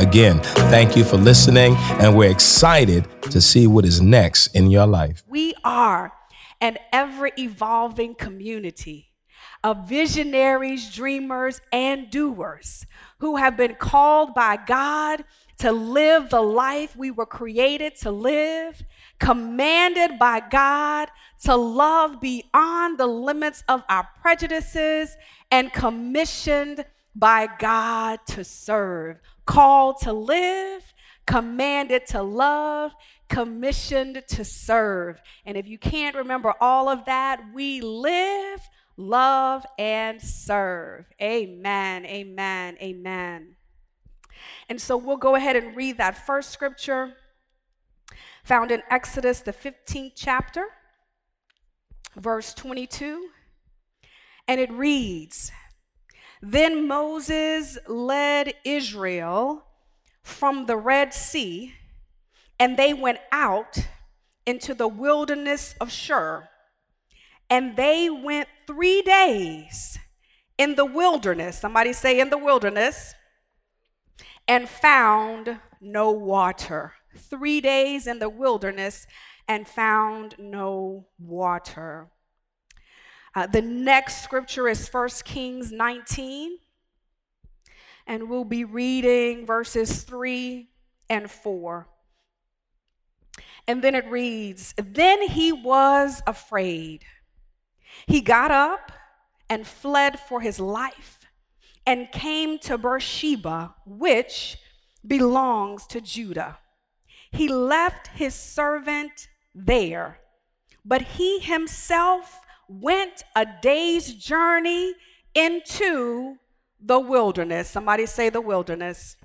Again, thank you for listening, and we're excited to see what is next in your life. We are an ever evolving community of visionaries, dreamers, and doers who have been called by God to live the life we were created to live, commanded by God to love beyond the limits of our prejudices, and commissioned by God to serve called to live, commanded to love, commissioned to serve. And if you can't remember all of that, we live, love, and serve. Amen, amen, amen. And so we'll go ahead and read that first scripture found in Exodus, the 15th chapter, verse 22. And it reads, then Moses led Israel from the Red Sea, and they went out into the wilderness of Shur. And they went three days in the wilderness. Somebody say, in the wilderness, and found no water. Three days in the wilderness and found no water. Uh, the next scripture is 1 Kings 19, and we'll be reading verses 3 and 4. And then it reads Then he was afraid. He got up and fled for his life and came to Beersheba, which belongs to Judah. He left his servant there, but he himself went a day's journey into the wilderness. Somebody say the wilderness.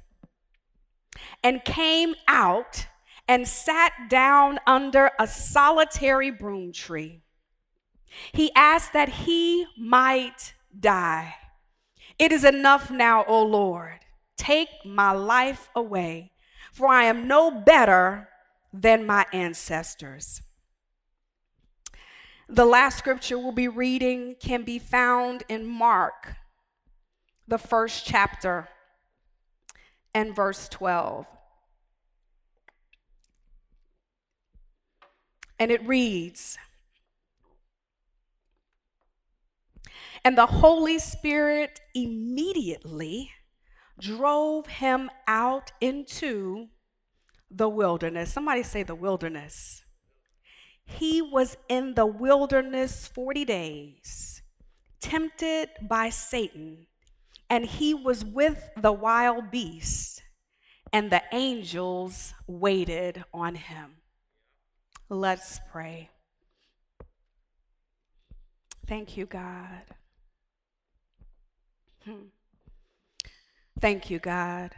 And came out and sat down under a solitary broom tree. He asked that he might die. It is enough now, O Lord. Take my life away, for I am no better than my ancestors. The last scripture we'll be reading can be found in Mark, the first chapter, and verse 12. And it reads And the Holy Spirit immediately drove him out into the wilderness. Somebody say the wilderness. He was in the wilderness 40 days, tempted by Satan, and he was with the wild beasts, and the angels waited on him. Let's pray. Thank you, God. Hmm. Thank you, God.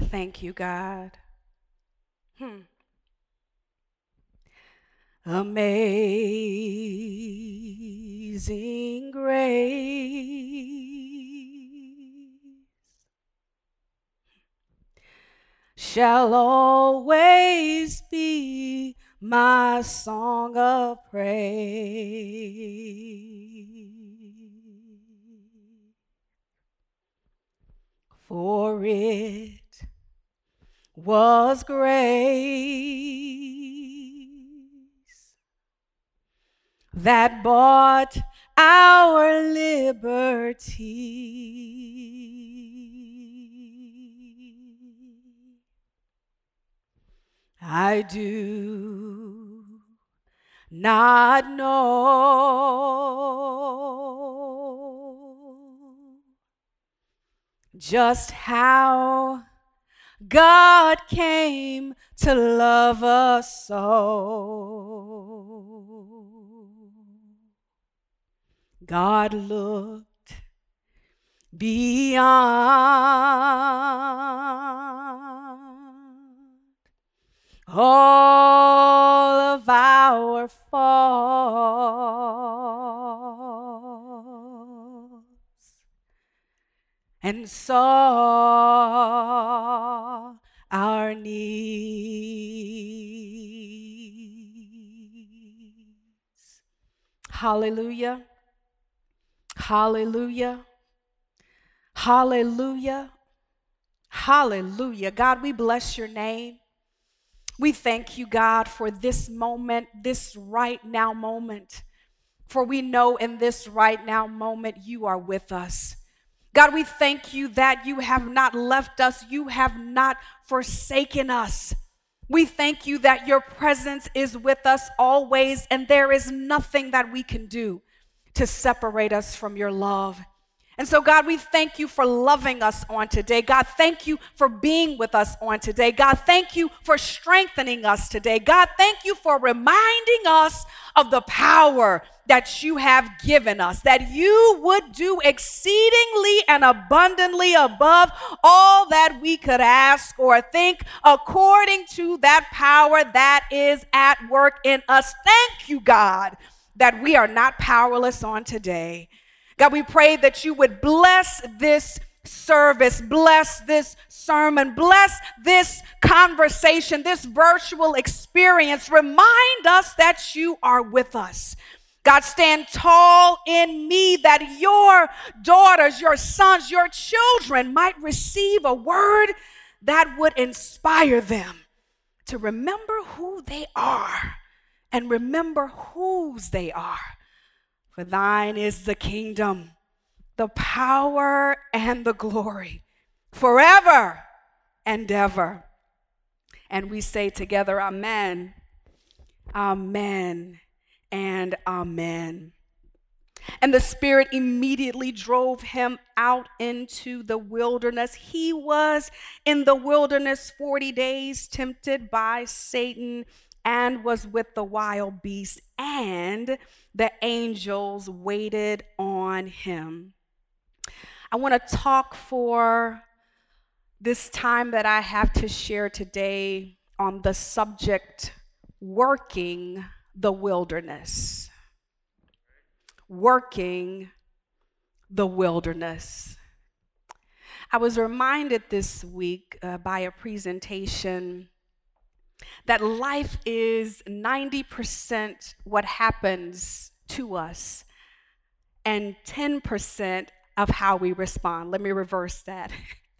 Thank you, God. Hmm. Amazing grace shall always be my song of praise. For it was grace that bought our liberty. I do not know just how God came to love us so. God looked beyond all of our faults and saw Hallelujah. Hallelujah. Hallelujah. Hallelujah. God, we bless your name. We thank you, God, for this moment, this right now moment. For we know in this right now moment you are with us. God, we thank you that you have not left us, you have not forsaken us. We thank you that your presence is with us always, and there is nothing that we can do to separate us from your love. And so, God, we thank you for loving us on today. God, thank you for being with us on today. God, thank you for strengthening us today. God, thank you for reminding us of the power that you have given us, that you would do exceedingly and abundantly above all that we could ask or think, according to that power that is at work in us. Thank you, God, that we are not powerless on today. God, we pray that you would bless this service, bless this sermon, bless this conversation, this virtual experience. Remind us that you are with us. God, stand tall in me that your daughters, your sons, your children might receive a word that would inspire them to remember who they are and remember whose they are. For thine is the kingdom, the power, and the glory forever and ever. And we say together, Amen, Amen, and Amen. And the Spirit immediately drove him out into the wilderness. He was in the wilderness 40 days, tempted by Satan, and was with the wild beasts. And the angels waited on him. I want to talk for this time that I have to share today on the subject working the wilderness. Working the wilderness. I was reminded this week uh, by a presentation that life is 90% what happens to us and 10% of how we respond. Let me reverse that.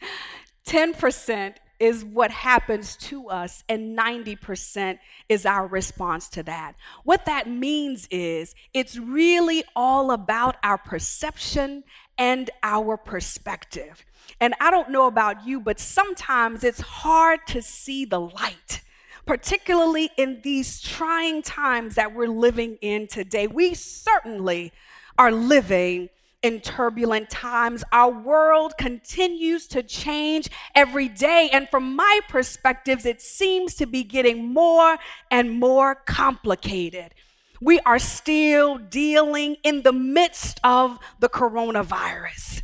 10% is what happens to us, and 90% is our response to that. What that means is it's really all about our perception and our perspective. And I don't know about you, but sometimes it's hard to see the light particularly in these trying times that we're living in today. We certainly are living in turbulent times. Our world continues to change every day. And from my perspectives, it seems to be getting more and more complicated. We are still dealing in the midst of the coronavirus.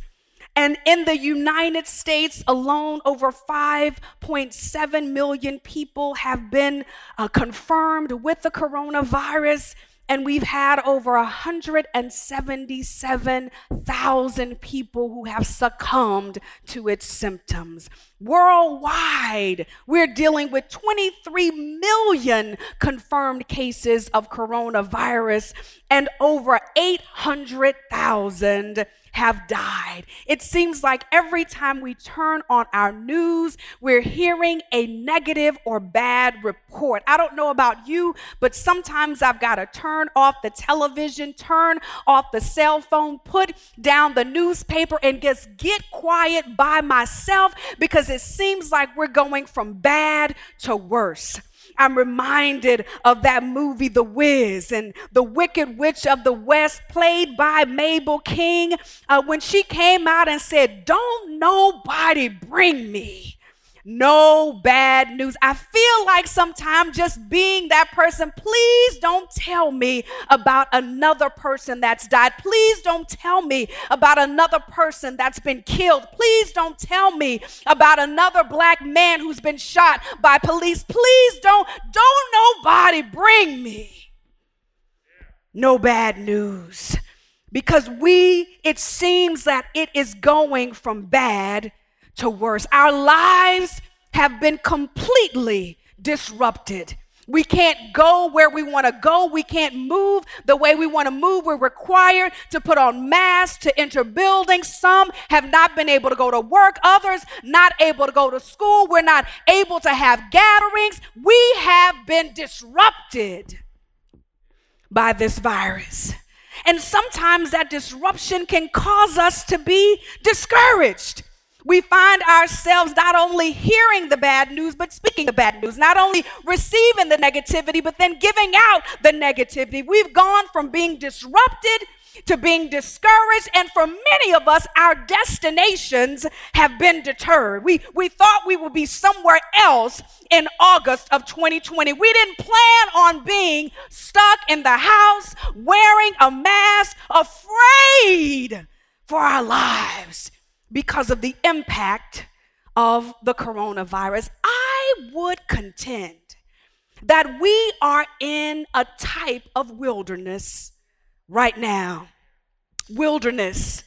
And in the United States alone, over 5.7 million people have been uh, confirmed with the coronavirus. And we've had over 177,000 people who have succumbed to its symptoms. Worldwide, we're dealing with 23 million confirmed cases of coronavirus and over 800,000 have died. It seems like every time we turn on our news, we're hearing a negative or bad report. I don't know about you, but sometimes I've got to turn off the television, turn off the cell phone, put down the newspaper, and just get quiet by myself because it seems like we're going from bad to worse. I'm reminded of that movie, The Wiz, and the Wicked Witch of the West, played by Mabel King, uh, when she came out and said, Don't nobody bring me no bad news. I feel like sometimes just being that person, please don't tell me about another person that's died. Please don't tell me about another person that's been killed. Please don't tell me about another black man who's been shot by police. Please don't, don't nobody bring me no bad news. Because we, it seems that it is going from bad to worse. Our lives have been completely disrupted. We can't go where we want to go. We can't move the way we want to move. We're required to put on masks to enter buildings. Some have not been able to go to work, others not able to go to school. We're not able to have gatherings. We have been disrupted by this virus. And sometimes that disruption can cause us to be discouraged we find ourselves not only hearing the bad news, but speaking the bad news, not only receiving the negativity, but then giving out the negativity. We've gone from being disrupted to being discouraged, and for many of us, our destinations have been deterred. We, we thought we would be somewhere else in August of 2020. We didn't plan on being stuck in the house, wearing a mask, afraid for our lives because of the impact of the coronavirus. I would contend that we are in a type of wilderness right now. Wilderness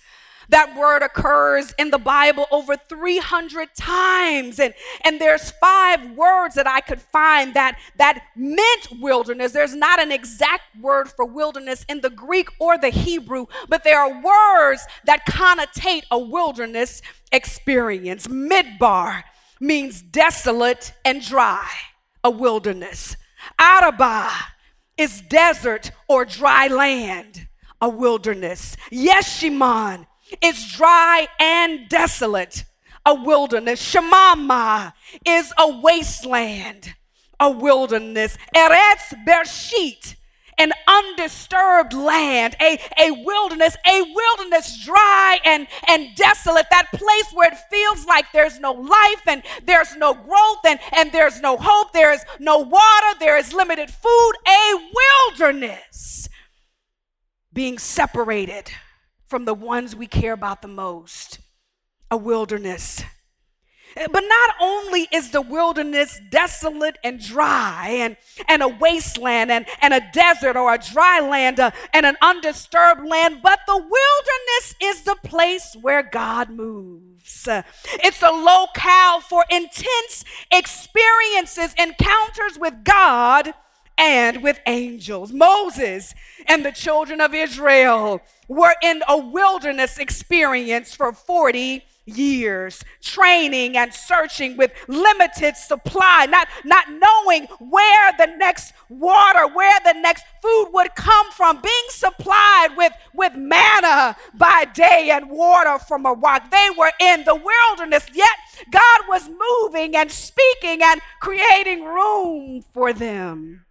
that word occurs in the Bible over 300 times. And, and there's five words that I could find that, that meant wilderness. There's not an exact word for wilderness in the Greek or the Hebrew, but there are words that connotate a wilderness experience. Midbar means desolate and dry, a wilderness. Arabah is desert or dry land, a wilderness. Yeshimon is dry and desolate, a wilderness. Shemama is a wasteland, a wilderness. Eretz Bershit, an undisturbed land, a, a wilderness, a wilderness dry and, and desolate, that place where it feels like there's no life and there's no growth and, and there's no hope, there is no water, there is limited food, a wilderness being separated from the ones we care about the most a wilderness. But not only is the wilderness desolate and dry and, and a wasteland and, and a desert or a dry land uh, and an undisturbed land, but the wilderness is the place where God moves. Uh, it's a locale for intense experiences, encounters with God and with angels. Moses and the children of Israel were in a wilderness experience for 40 years, training and searching with limited supply, not, not knowing where the next water, where the next food would come from, being supplied with, with manna by day and water from a rock. They were in the wilderness, yet God was moving and speaking and creating room for them.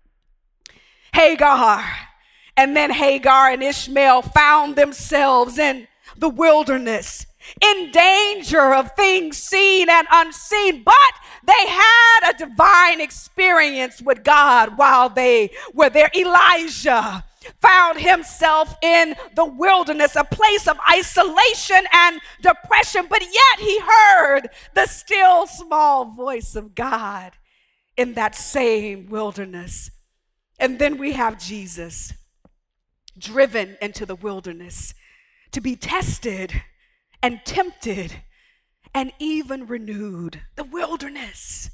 Hagar. And then Hagar and Ishmael found themselves in the wilderness, in danger of things seen and unseen, but they had a divine experience with God while they were there. Elijah found himself in the wilderness, a place of isolation and depression, but yet he heard the still small voice of God in that same wilderness. And then we have Jesus driven into the wilderness to be tested and tempted and even renewed. The wilderness,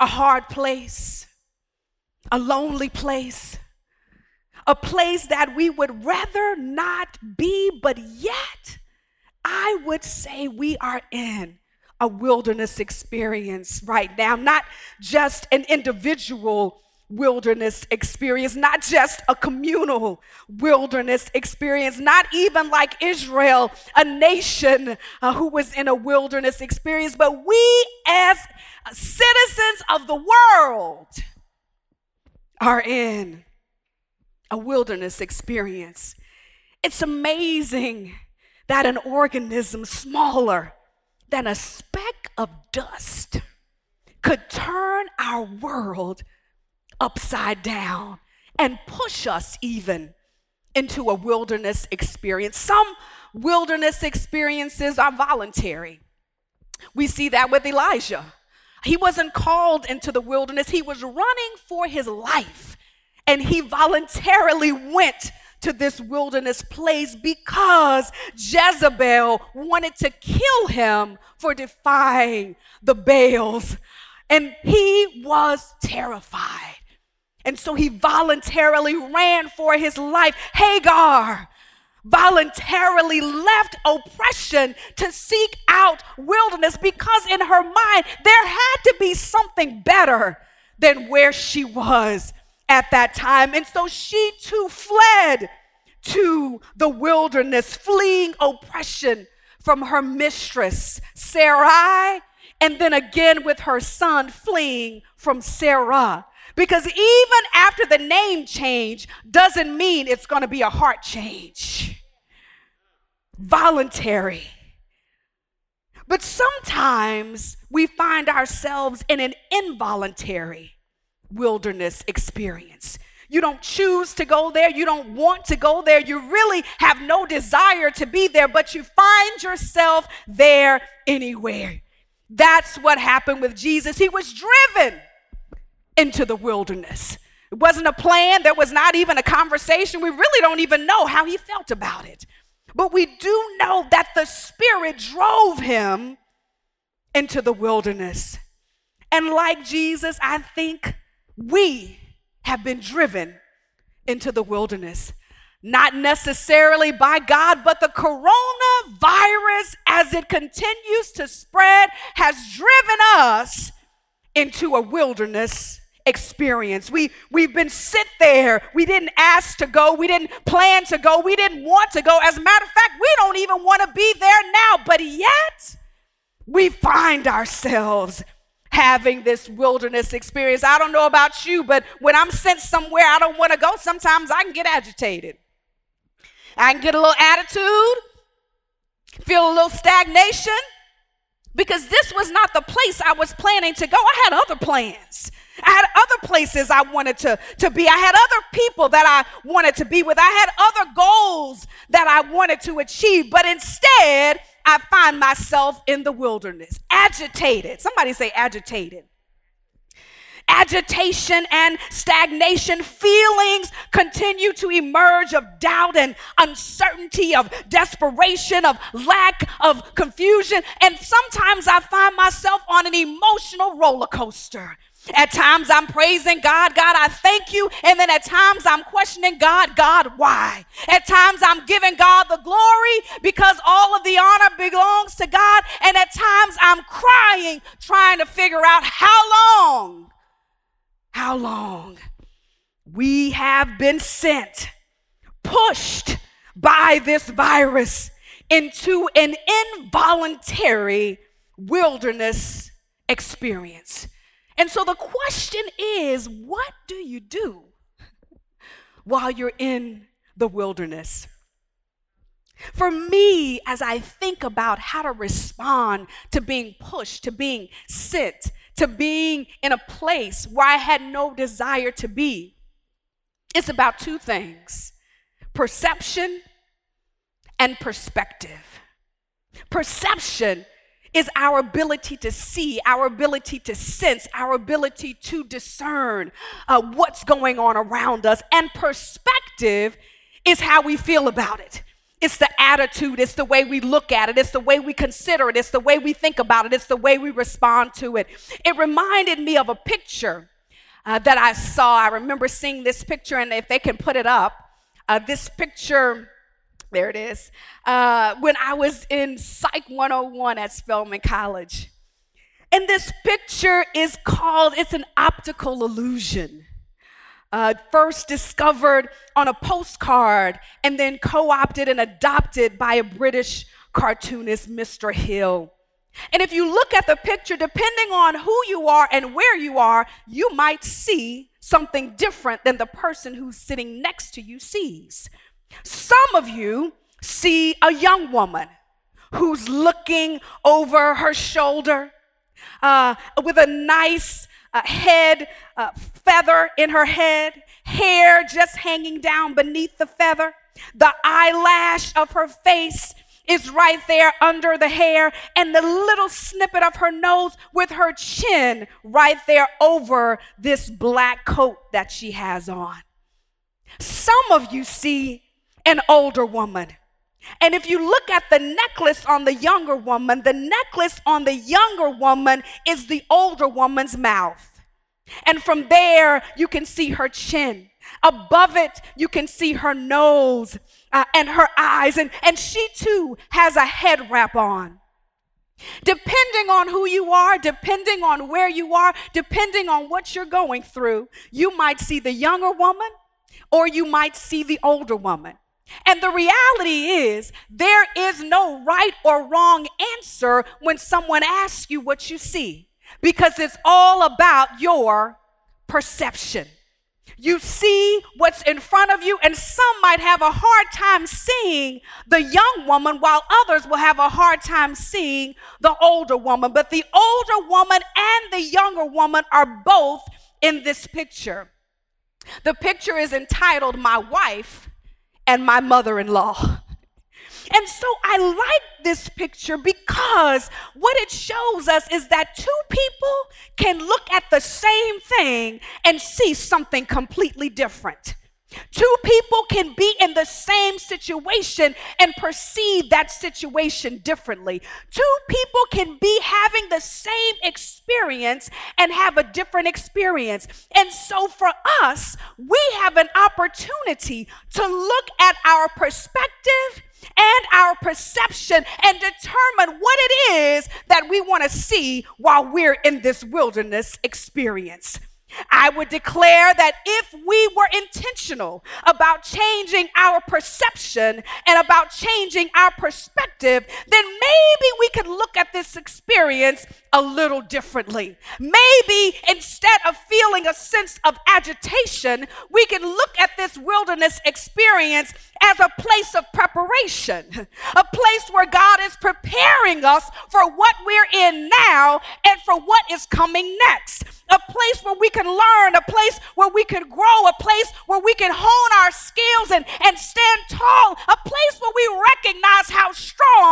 a hard place, a lonely place, a place that we would rather not be, but yet I would say we are in a wilderness experience right now, not just an individual wilderness experience, not just a communal wilderness experience, not even like Israel, a nation uh, who was in a wilderness experience, but we as citizens of the world are in a wilderness experience. It's amazing that an organism smaller than a speck of dust could turn our world upside down and push us even into a wilderness experience. Some wilderness experiences are voluntary. We see that with Elijah. He wasn't called into the wilderness, he was running for his life. And he voluntarily went to this wilderness place because Jezebel wanted to kill him for defying the Baals. And he was terrified. And so he voluntarily ran for his life. Hagar voluntarily left oppression to seek out wilderness because in her mind there had to be something better than where she was at that time. And so she too fled to the wilderness, fleeing oppression from her mistress, Sarai, and then again with her son, fleeing from Sarah. Because even after the name change doesn't mean it's going to be a heart change. Voluntary. But sometimes we find ourselves in an involuntary wilderness experience. You don't choose to go there. You don't want to go there. You really have no desire to be there, but you find yourself there anywhere. That's what happened with Jesus. He was driven into the wilderness. It wasn't a plan, there was not even a conversation. We really don't even know how he felt about it. But we do know that the Spirit drove him into the wilderness. And like Jesus, I think we have been driven into the wilderness. Not necessarily by God, but the coronavirus, as it continues to spread, has driven us into a wilderness experience. We we've been sit there. We didn't ask to go. We didn't plan to go. We didn't want to go. As a matter of fact, we don't even want to be there now. But yet, we find ourselves having this wilderness experience. I don't know about you, but when I'm sent somewhere I don't want to go, sometimes I can get agitated. I can get a little attitude, feel a little stagnation, because this was not the place I was planning to go. I had other plans. I had other places I wanted to, to be. I had other people that I wanted to be with. I had other goals that I wanted to achieve. But instead, I find myself in the wilderness, agitated. Somebody say agitated. Agitation and stagnation feelings continue to emerge of doubt and uncertainty, of desperation, of lack of confusion. And sometimes I find myself on an emotional roller coaster. At times I'm praising God, God, I thank you. And then at times I'm questioning God, God, why? At times I'm giving God the glory because all of the honor belongs to God. And at times I'm crying, trying to figure out how long, how long we have been sent, pushed by this virus into an involuntary wilderness experience. And so the question is what do you do while you're in the wilderness? For me, as I think about how to respond to being pushed, to being sent, to being in a place where I had no desire to be, it's about two things perception and perspective. Perception is our ability to see, our ability to sense, our ability to discern uh, what's going on around us. And perspective is how we feel about it. It's the attitude, it's the way we look at it, it's the way we consider it, it's the way we think about it, it's the way we respond to it. It reminded me of a picture uh, that I saw. I remember seeing this picture, and if they can put it up, uh, this picture there it is. Uh, when I was in Psych 101 at Spelman College. And this picture is called, it's an optical illusion. Uh, first discovered on a postcard and then co opted and adopted by a British cartoonist, Mr. Hill. And if you look at the picture, depending on who you are and where you are, you might see something different than the person who's sitting next to you sees. Some of you see a young woman who's looking over her shoulder. uh, with a nice uh, head uh, feather in her head, hair just hanging down beneath the feather. The eyelash of her face is right there under the hair, and the little snippet of her nose with her chin right there over this black coat that she has on. Some of you see an older woman. And if you look at the necklace on the younger woman, the necklace on the younger woman is the older woman's mouth. And from there, you can see her chin. Above it, you can see her nose uh, and her eyes. And, and she too has a head wrap on. Depending on who you are, depending on where you are, depending on what you're going through, you might see the younger woman or you might see the older woman. And the reality is, there is no right or wrong answer when someone asks you what you see, because it's all about your perception. You see what's in front of you, and some might have a hard time seeing the young woman, while others will have a hard time seeing the older woman. But the older woman and the younger woman are both in this picture. The picture is entitled My Wife and My Mother in Law. And so I like this picture because what it shows us is that two people can look at the same thing and see something completely different. Two people can be in the same situation and perceive that situation differently. Two people can be having the same experience and have a different experience. And so for us, we have an opportunity to look at our perspective and our perception and determine what it is that we want to see while we're in this wilderness experience. I would declare that if we were intentional about changing our perception and about changing our perspective, then maybe we could look at this experience a little differently. Maybe instead of feeling a sense of agitation, we can look at this wilderness experience as a place of preparation, a place where God is preparing us for what we're in now and for what is coming next a place where we can learn, a place where we can grow, a place where we can hone our skills and, and stand tall, a place where we recognize how strong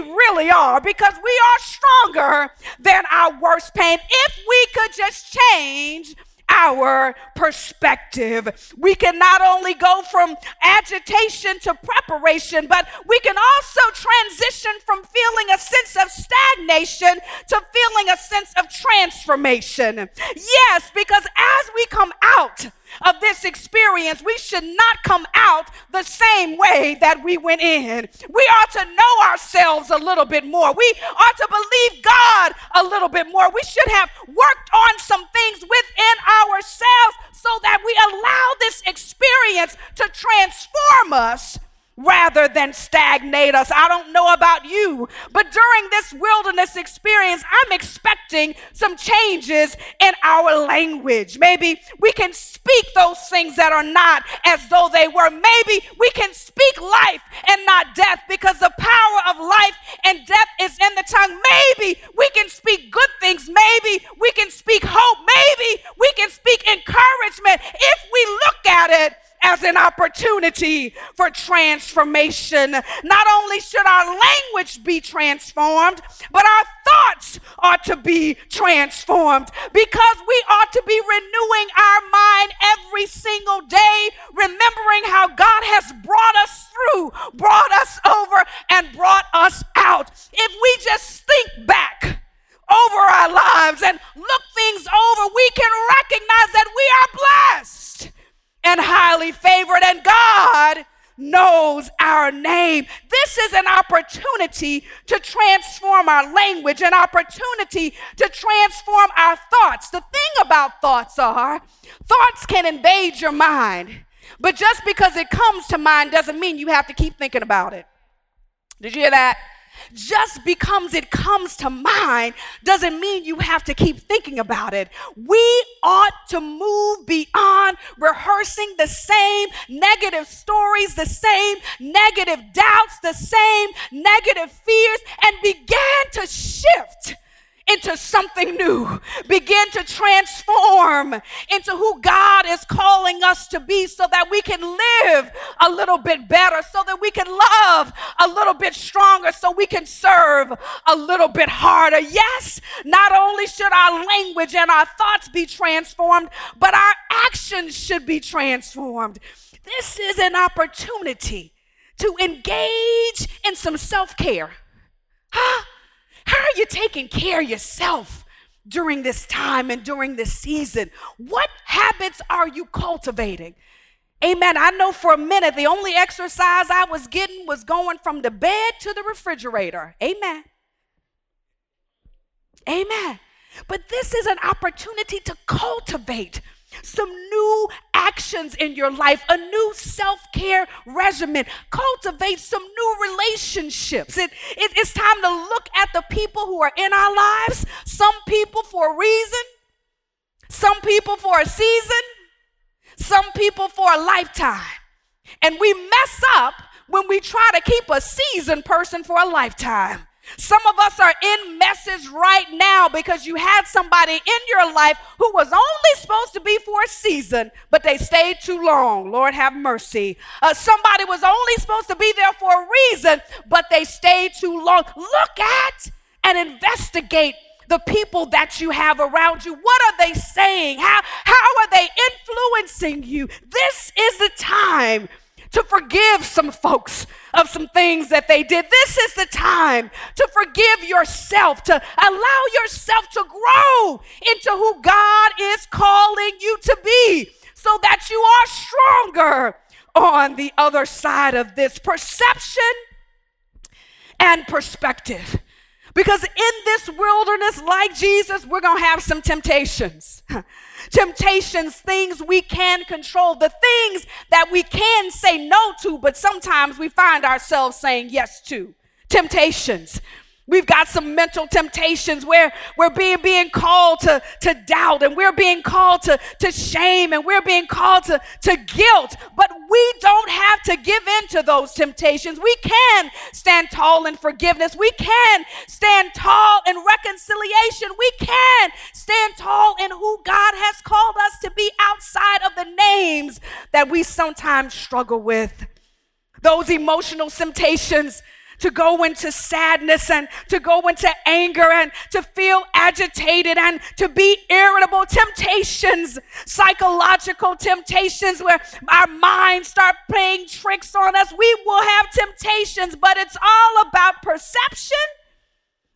we really are because we are stronger than our worst pain. If we could just change our perspective. We can not only go from agitation to preparation, but we can also transition from feeling a sense of stagnation to feeling a sense of transformation. Yes, because as we come out of this experience, we should not come out the same way that we went in. We ought to know ourselves a little bit more. We ought to believe God a little bit more. We should have worked on some things within ourselves so that we allow this experience to transform us rather than stagnate us. I don't know about you, but during this wilderness experience, I'm expecting some changes in our language. Maybe we can speak those things that are not as though they were. Maybe we can speak life and not death because the power of life and death is in the tongue. Maybe we can speak good things. Maybe we can speak hope. Maybe we can speak encouragement if we look at it as an opportunity for transformation. Not only should our language be transformed, but our thoughts ought to be transformed because we ought to be renewing our mind every single day, remembering how God has brought us through, brought us over, and brought us out. If we just think back, over our lives and look things over, we can recognize that we are blessed and highly favored, and God knows our name. This is an opportunity to transform our language, an opportunity to transform our thoughts. The thing about thoughts are thoughts can invade your mind, but just because it comes to mind doesn't mean you have to keep thinking about it. Did you hear that? Just because it comes to mind doesn't mean you have to keep thinking about it. We ought to move beyond rehearsing the same negative stories, the same negative doubts, the same negative fears, and begin to shift into something new. Begin to transform into who God is calling us to be so that we can live a little bit better, so that we can love a little bit stronger, so we can serve a little bit harder. Yes, not only should our language and our thoughts be transformed, but our actions should be transformed. This is an opportunity to engage in some self care. Huh? Are you taking care of yourself during this time and during this season? What habits are you cultivating? Amen. I know for a minute the only exercise I was getting was going from the bed to the refrigerator. Amen. Amen. But this is an opportunity to cultivate some new actions in your life, a new self care regimen. Cultivate some new relationships. It, it, it's time to look at the people who are in our lives, some people for a reason, some people for a season, some people for a lifetime. And we mess up when we try to keep a seasoned person for a lifetime. Some of us are in messes right now because you had somebody in your life who was only supposed to be for a season, but they stayed too long. Lord have mercy. Uh, somebody was only supposed to be there for a reason, but they stayed too long. Look at and investigate the people that you have around you. What are they saying? How, how are they influencing you? This is the time to forgive some folks of some things that they did. This is the time to forgive yourself, to allow yourself to grow into who God is calling you to be so that you are stronger on the other side of this perception and perspective. Because in this wilderness, like Jesus, we're going to have some temptations. temptations, things we can control, the things that we can say no to, but sometimes we find ourselves saying yes to. Temptations. We've got some mental temptations where we're being, being called to, to doubt and we're being called to, to shame and we're being called to, to guilt. But we don't have to give in to those temptations. We can stand tall in forgiveness. We can stand tall in reconciliation. We can stand tall in who God has called us to be outside of the names that we sometimes struggle with. Those emotional temptations to go into sadness and to go into anger and to feel agitated and to be irritable. Temptations, psychological temptations where our minds start playing tricks on us. We will have temptations, but it's all about perception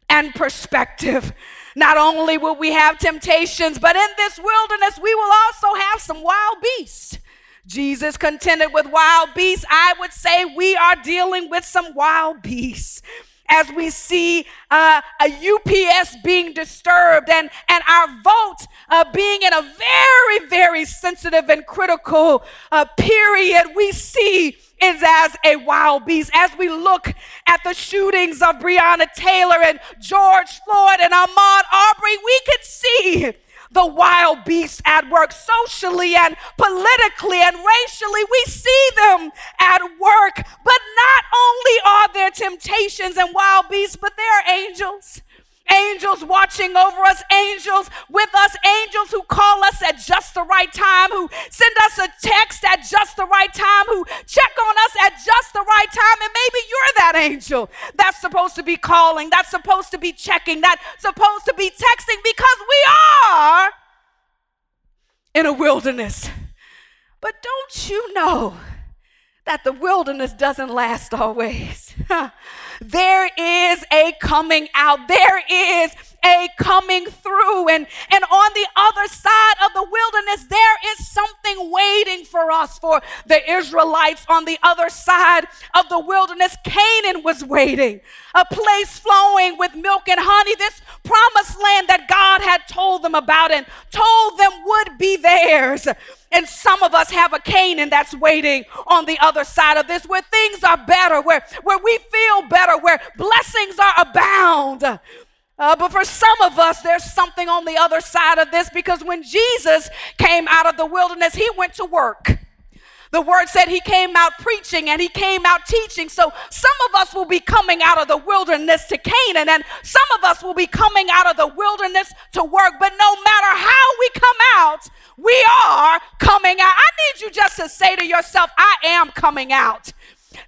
and perspective. Not only will we have temptations, but in this wilderness, we will also have some wild beasts. Jesus contended with wild beasts. I would say we are dealing with some wild beasts as we see uh, a UPS being disturbed and, and our vote uh, being in a very, very sensitive and critical uh, period, we see is as a wild beast. As we look at the shootings of Breonna Taylor and George Floyd and Ahmaud Arbery, we could see the wild beasts at work socially and politically and racially. We see them at work. But not only are there temptations and wild beasts, but there are angels angels watching over us, angels with us, angels who call us at just the right time, who send us a text at just the right time, who check on us at just the right time. And maybe you're that angel that's supposed to be calling, that's supposed to be checking, that's supposed to be texting because we are in a wilderness. But don't you know that the wilderness doesn't last always? there is a coming out. There is a coming through. And, and on the other side of the wilderness, there is something waiting for us, for the Israelites on the other side of the wilderness. Canaan was waiting, a place flowing with milk and honey, this promised land that God had told them about and told them would be theirs. And some of us have a Canaan that's waiting on the other side of this, where things are better, where, where we feel better, where blessings are abound. Uh, but for some of us, there's something on the other side of this because when Jesus came out of the wilderness, he went to work. The word said he came out preaching and he came out teaching. So some of us will be coming out of the wilderness to Canaan, and some of us will be coming out of the wilderness to work. But no matter how we come out, we are coming out. I need you just to say to yourself, I am coming out.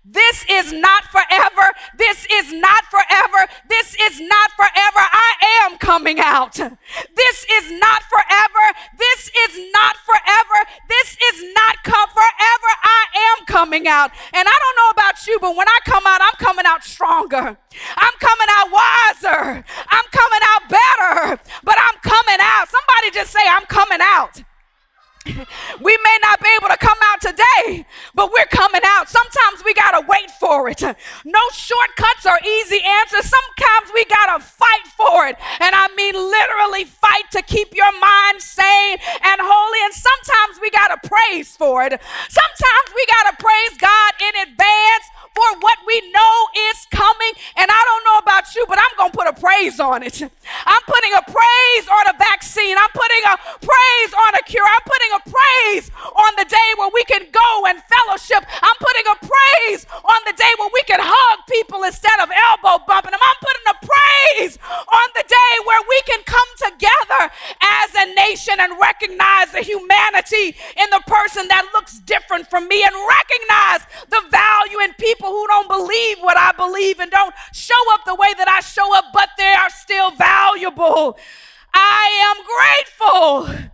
This is not forever. This is not forever. This is not forever. I am coming out. This is not forever. This is not forever. This is not come forever. I am coming out. And I don't know about you, but when I come out, I'm coming out stronger. I'm coming out wiser. I'm coming out better. But I'm coming out. Somebody just say, I'm coming out. We may not be able to come out today, but we're coming out. Sometimes we got to wait for it. No shortcuts or easy answers. Sometimes we got to fight for it. And I mean literally fight to keep your mind sane and holy. And sometimes we got to praise for it. Sometimes we got to praise God in advance for what we know is coming. And I don't know about you, but I'm going to put a praise on it. I'm putting a praise on a vaccine. I'm putting a praise on a cure. I'm putting a praise on the day where we can go and fellowship. I'm putting a praise on the day where we can hug people instead of elbow bumping them. I'm putting a praise on the day where we can come together as a nation and recognize the humanity in the person that looks different from me and recognize the value in people who don't believe what I believe and don't show up the way that I show up, but they are still valuable. I am grateful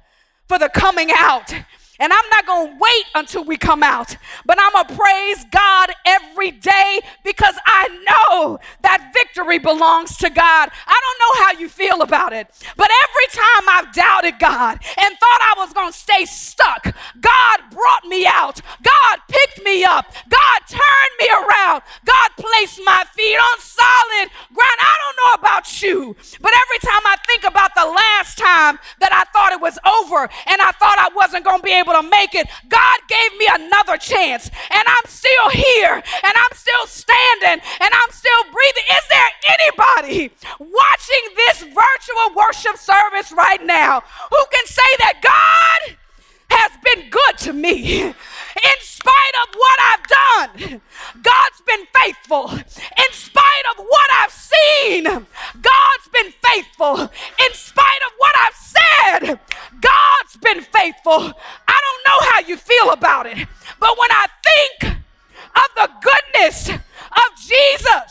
for the coming out and I'm not going to wait until we come out, but I'm going to praise God every day because I know that victory belongs to God. I don't know how you feel about it, but every time I've doubted God and thought I was going to stay stuck, God brought me out. God picked me up. God turned me around. God placed my feet on solid ground. I don't know about you, but every time I think about the last time that I thought it was over and I thought I wasn't going to be able able to make it. God gave me another chance, and I'm still here, and I'm still standing, and I'm still breathing. Is there anybody watching this virtual worship service right now who can say that God has been good to me? In spite of what I've done, God's been faithful. In spite of what I've seen, God's been faithful. In spite of what I've said, God's been faithful. I don't know how you feel about it, but when I think of the goodness of Jesus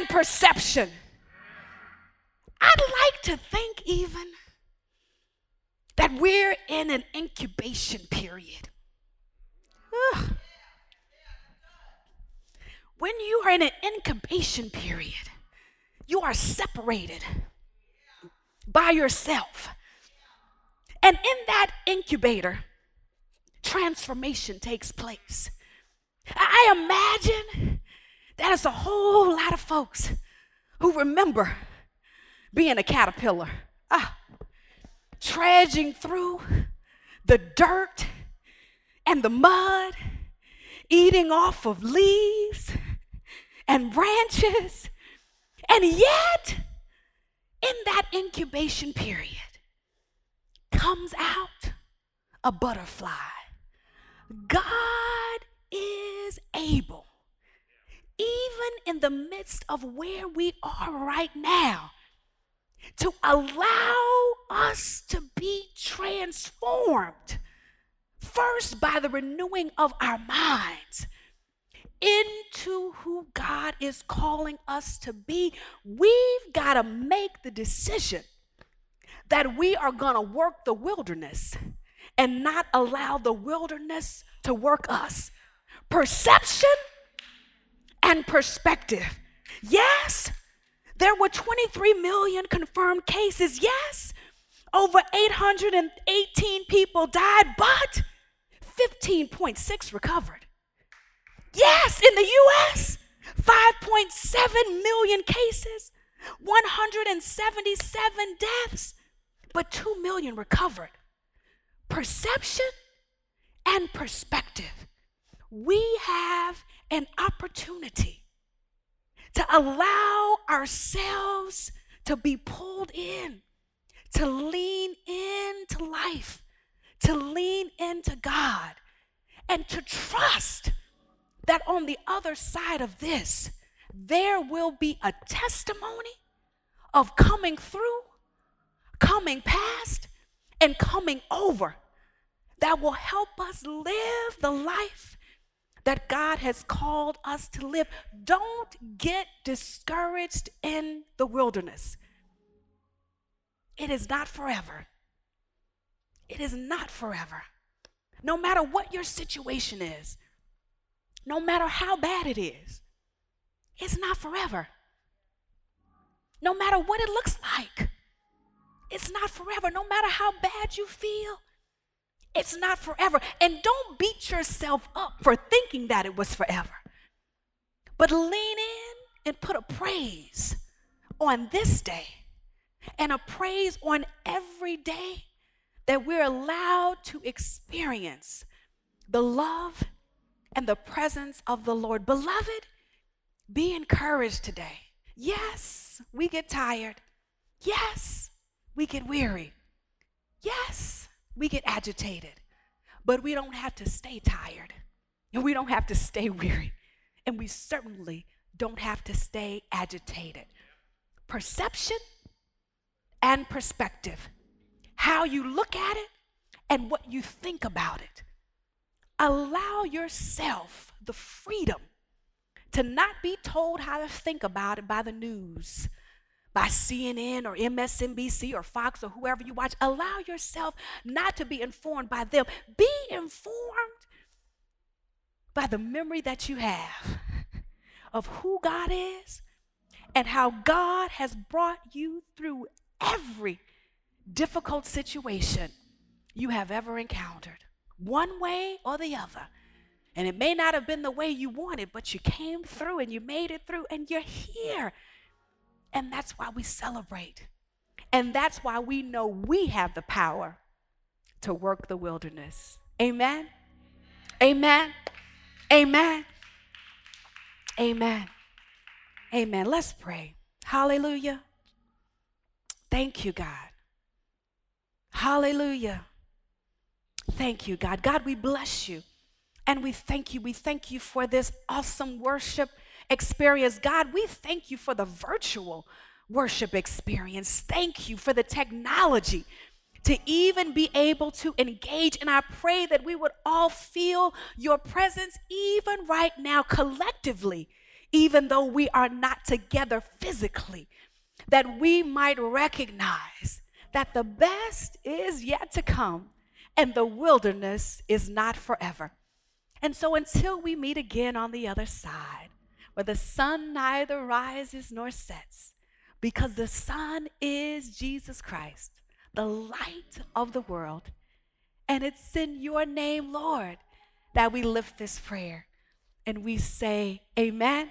and perception. I'd like to think even that we're in an incubation period. Ugh. When you are in an incubation period, you are separated by yourself. And in that incubator, transformation takes place. I imagine that is a whole lot of folks who remember being a caterpillar, ah, trudging through the dirt and the mud, eating off of leaves and branches. And yet, in that incubation period, comes out a butterfly. God is able, even in the midst of where we are right now, to allow us to be transformed. First, by the renewing of our minds into who God is calling us to be, we've got to make the decision that we are going to work the wilderness and not allow the wilderness to work us. Perception and perspective. Yes, there were 23 million confirmed cases. Yes, over 818 people died, but 15.6 recovered. Yes, in the US, 5.7 million cases, 177 deaths, but 2 million recovered. Perception and perspective. We have an opportunity to allow ourselves to be pulled in, to lean into life, to lean into God, and to trust that on the other side of this, there will be a testimony of coming through, coming past, and coming over that will help us live the life that God has called us to live. Don't get discouraged in the wilderness. It is not forever. It is not forever. No matter what your situation is, no matter how bad it is, it's not forever. No matter what it looks like, it's not forever. No matter how bad you feel, it's not forever. And don't beat yourself up for thinking that it was forever. But lean in and put a praise on this day and a praise on every day that we're allowed to experience the love and the presence of the Lord. Beloved, be encouraged today. Yes, we get tired. Yes, we get weary. Yes, we get agitated. But we don't have to stay tired. And we don't have to stay weary. And we certainly don't have to stay agitated. Perception and perspective. How you look at it and what you think about it allow yourself the freedom to not be told how to think about it by the news, by CNN or MSNBC or Fox or whoever you watch. Allow yourself not to be informed by them. Be informed by the memory that you have of who God is and how God has brought you through every difficult situation you have ever encountered one way or the other. And it may not have been the way you wanted, but you came through and you made it through and you're here. And that's why we celebrate. And that's why we know we have the power to work the wilderness. Amen. Amen. Amen. Amen. Amen. Let's pray. Hallelujah. Thank you, God. Hallelujah. Thank you, God. God, we bless you and we thank you. We thank you for this awesome worship experience. God, we thank you for the virtual worship experience. Thank you for the technology to even be able to engage. And I pray that we would all feel your presence even right now, collectively, even though we are not together physically, that we might recognize that the best is yet to come and the wilderness is not forever. And so until we meet again on the other side, where the sun neither rises nor sets, because the sun is Jesus Christ, the light of the world. And it's in your name, Lord, that we lift this prayer and we say, Amen